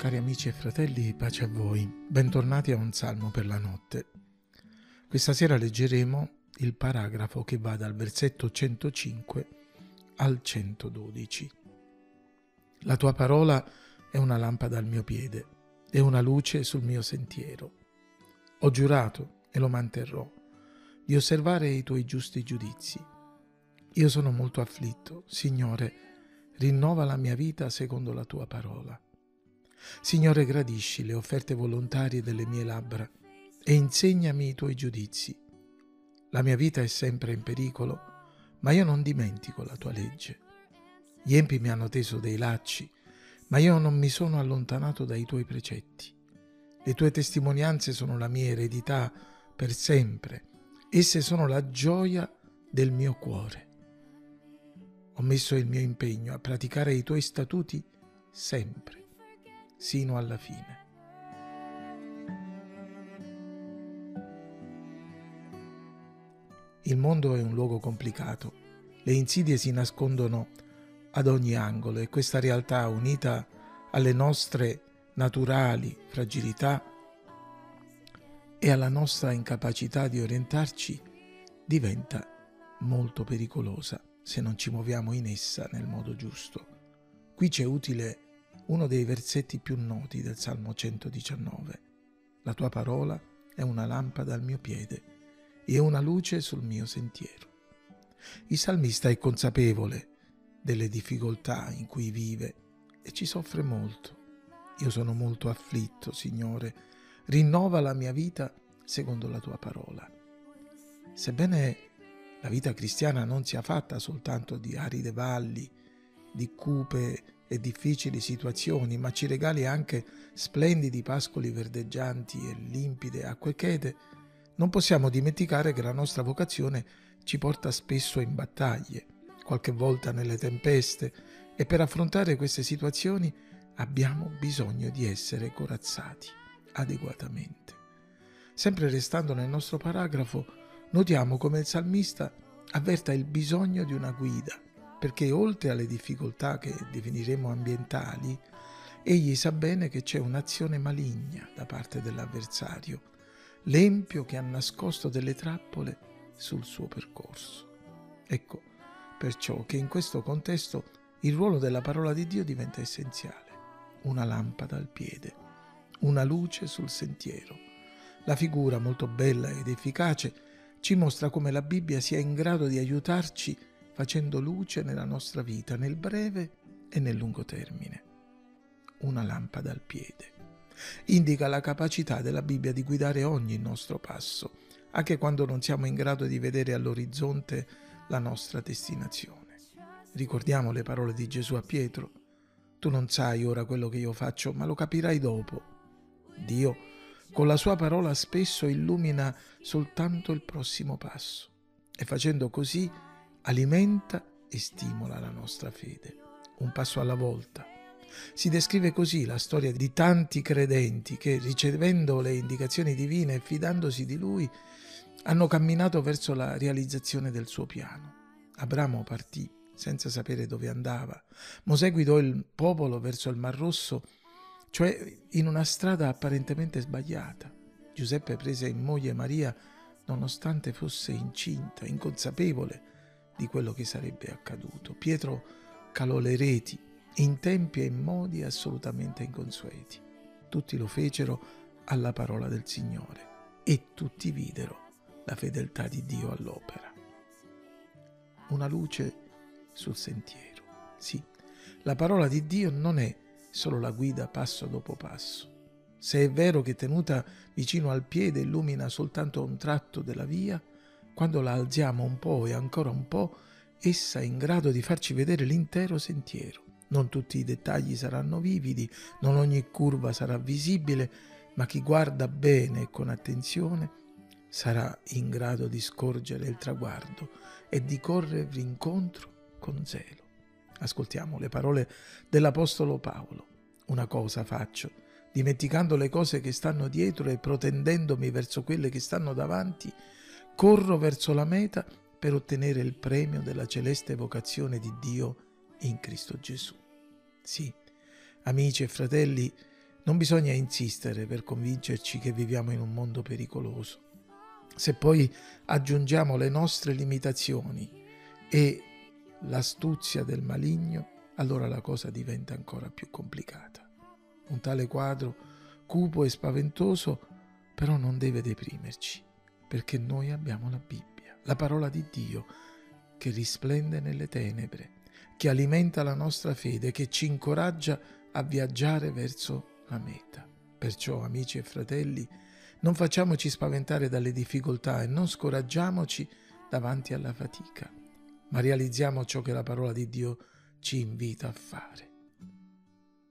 Cari amici e fratelli, pace a voi. Bentornati a un salmo per la notte. Questa sera leggeremo il paragrafo che va dal versetto 105 al 112. La tua parola è una lampada al mio piede e una luce sul mio sentiero. Ho giurato e lo manterrò di osservare i tuoi giusti giudizi. Io sono molto afflitto, Signore, rinnova la mia vita secondo la tua parola. Signore, gradisci le offerte volontarie delle mie labbra e insegnami i tuoi giudizi. La mia vita è sempre in pericolo, ma io non dimentico la tua legge. Gli empi mi hanno teso dei lacci, ma io non mi sono allontanato dai tuoi precetti. Le tue testimonianze sono la mia eredità per sempre, esse sono la gioia del mio cuore. Ho messo il mio impegno a praticare i tuoi statuti sempre sino alla fine. Il mondo è un luogo complicato, le insidie si nascondono ad ogni angolo e questa realtà unita alle nostre naturali fragilità e alla nostra incapacità di orientarci diventa molto pericolosa se non ci muoviamo in essa nel modo giusto. Qui c'è utile uno dei versetti più noti del Salmo 119. La tua parola è una lampada al mio piede e una luce sul mio sentiero. Il salmista è consapevole delle difficoltà in cui vive e ci soffre molto. Io sono molto afflitto, Signore, rinnova la mia vita secondo la tua parola. Sebbene la vita cristiana non sia fatta soltanto di aride valli, di cupe e difficili situazioni, ma ci regali anche splendidi pascoli verdeggianti e limpide acque chete, non possiamo dimenticare che la nostra vocazione ci porta spesso in battaglie, qualche volta nelle tempeste, e per affrontare queste situazioni abbiamo bisogno di essere corazzati adeguatamente. Sempre restando nel nostro paragrafo, notiamo come il salmista avverta il bisogno di una guida, perché oltre alle difficoltà che definiremo ambientali, egli sa bene che c'è un'azione maligna da parte dell'avversario, l'empio che ha nascosto delle trappole sul suo percorso. Ecco perciò che in questo contesto il ruolo della parola di Dio diventa essenziale, una lampada al piede, una luce sul sentiero. La figura molto bella ed efficace ci mostra come la Bibbia sia in grado di aiutarci facendo luce nella nostra vita nel breve e nel lungo termine. Una lampada al piede. Indica la capacità della Bibbia di guidare ogni nostro passo, anche quando non siamo in grado di vedere all'orizzonte la nostra destinazione. Ricordiamo le parole di Gesù a Pietro. Tu non sai ora quello che io faccio, ma lo capirai dopo. Dio, con la sua parola, spesso illumina soltanto il prossimo passo e facendo così alimenta e stimola la nostra fede, un passo alla volta. Si descrive così la storia di tanti credenti che, ricevendo le indicazioni divine e fidandosi di Lui, hanno camminato verso la realizzazione del suo piano. Abramo partì senza sapere dove andava. Mosè guidò il popolo verso il Mar Rosso, cioè in una strada apparentemente sbagliata. Giuseppe prese in moglie Maria nonostante fosse incinta, inconsapevole di quello che sarebbe accaduto. Pietro calò le reti in tempi e in modi assolutamente inconsueti. Tutti lo fecero alla parola del Signore e tutti videro la fedeltà di Dio all'opera. Una luce sul sentiero. Sì, la parola di Dio non è solo la guida passo dopo passo. Se è vero che tenuta vicino al piede illumina soltanto un tratto della via, quando la alziamo un po' e ancora un po', essa è in grado di farci vedere l'intero sentiero. Non tutti i dettagli saranno vividi, non ogni curva sarà visibile, ma chi guarda bene e con attenzione sarà in grado di scorgere il traguardo e di corrervi incontro con zelo. Ascoltiamo le parole dell'Apostolo Paolo. Una cosa faccio, dimenticando le cose che stanno dietro e protendendomi verso quelle che stanno davanti, corro verso la meta per ottenere il premio della celeste vocazione di Dio in Cristo Gesù. Sì, amici e fratelli, Non bisogna insistere per convincerci che viviamo in un mondo pericoloso. Se poi aggiungiamo le nostre limitazioni e l'astuzia del maligno, allora la cosa diventa ancora più complicata. Un tale quadro, cupo e spaventoso, però non deve deprimerci, perché noi abbiamo la Bibbia, la parola di Dio, che risplende nelle tenebre, che alimenta la nostra fede, che ci incoraggia a viaggiare verso la meta. Perciò, amici e fratelli, non facciamoci spaventare dalle difficoltà e non scoraggiamoci davanti alla fatica, ma realizziamo ciò che la parola di Dio ci invita a fare.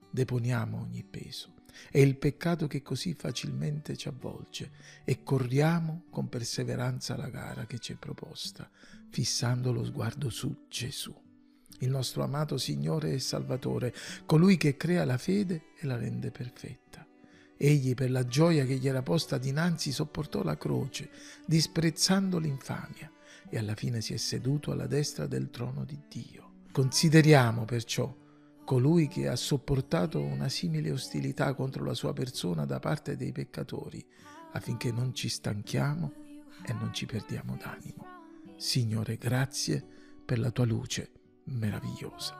Deponiamo ogni peso e il peccato che così facilmente ci avvolge e corriamo con perseveranza la gara che ci è proposta, fissando lo sguardo su Gesù, il nostro amato Signore e Salvatore, colui che crea la fede e la rende perfetta. Egli, per la gioia che gli era posta dinanzi, sopportò la croce, disprezzando l'infamia, e alla fine si è seduto alla destra del trono di Dio. Consideriamo perciò colui che ha sopportato una simile ostilità contro la sua persona da parte dei peccatori, affinché non ci stanchiamo e non ci perdiamo d'animo. Signore, grazie per la tua luce meravigliosa.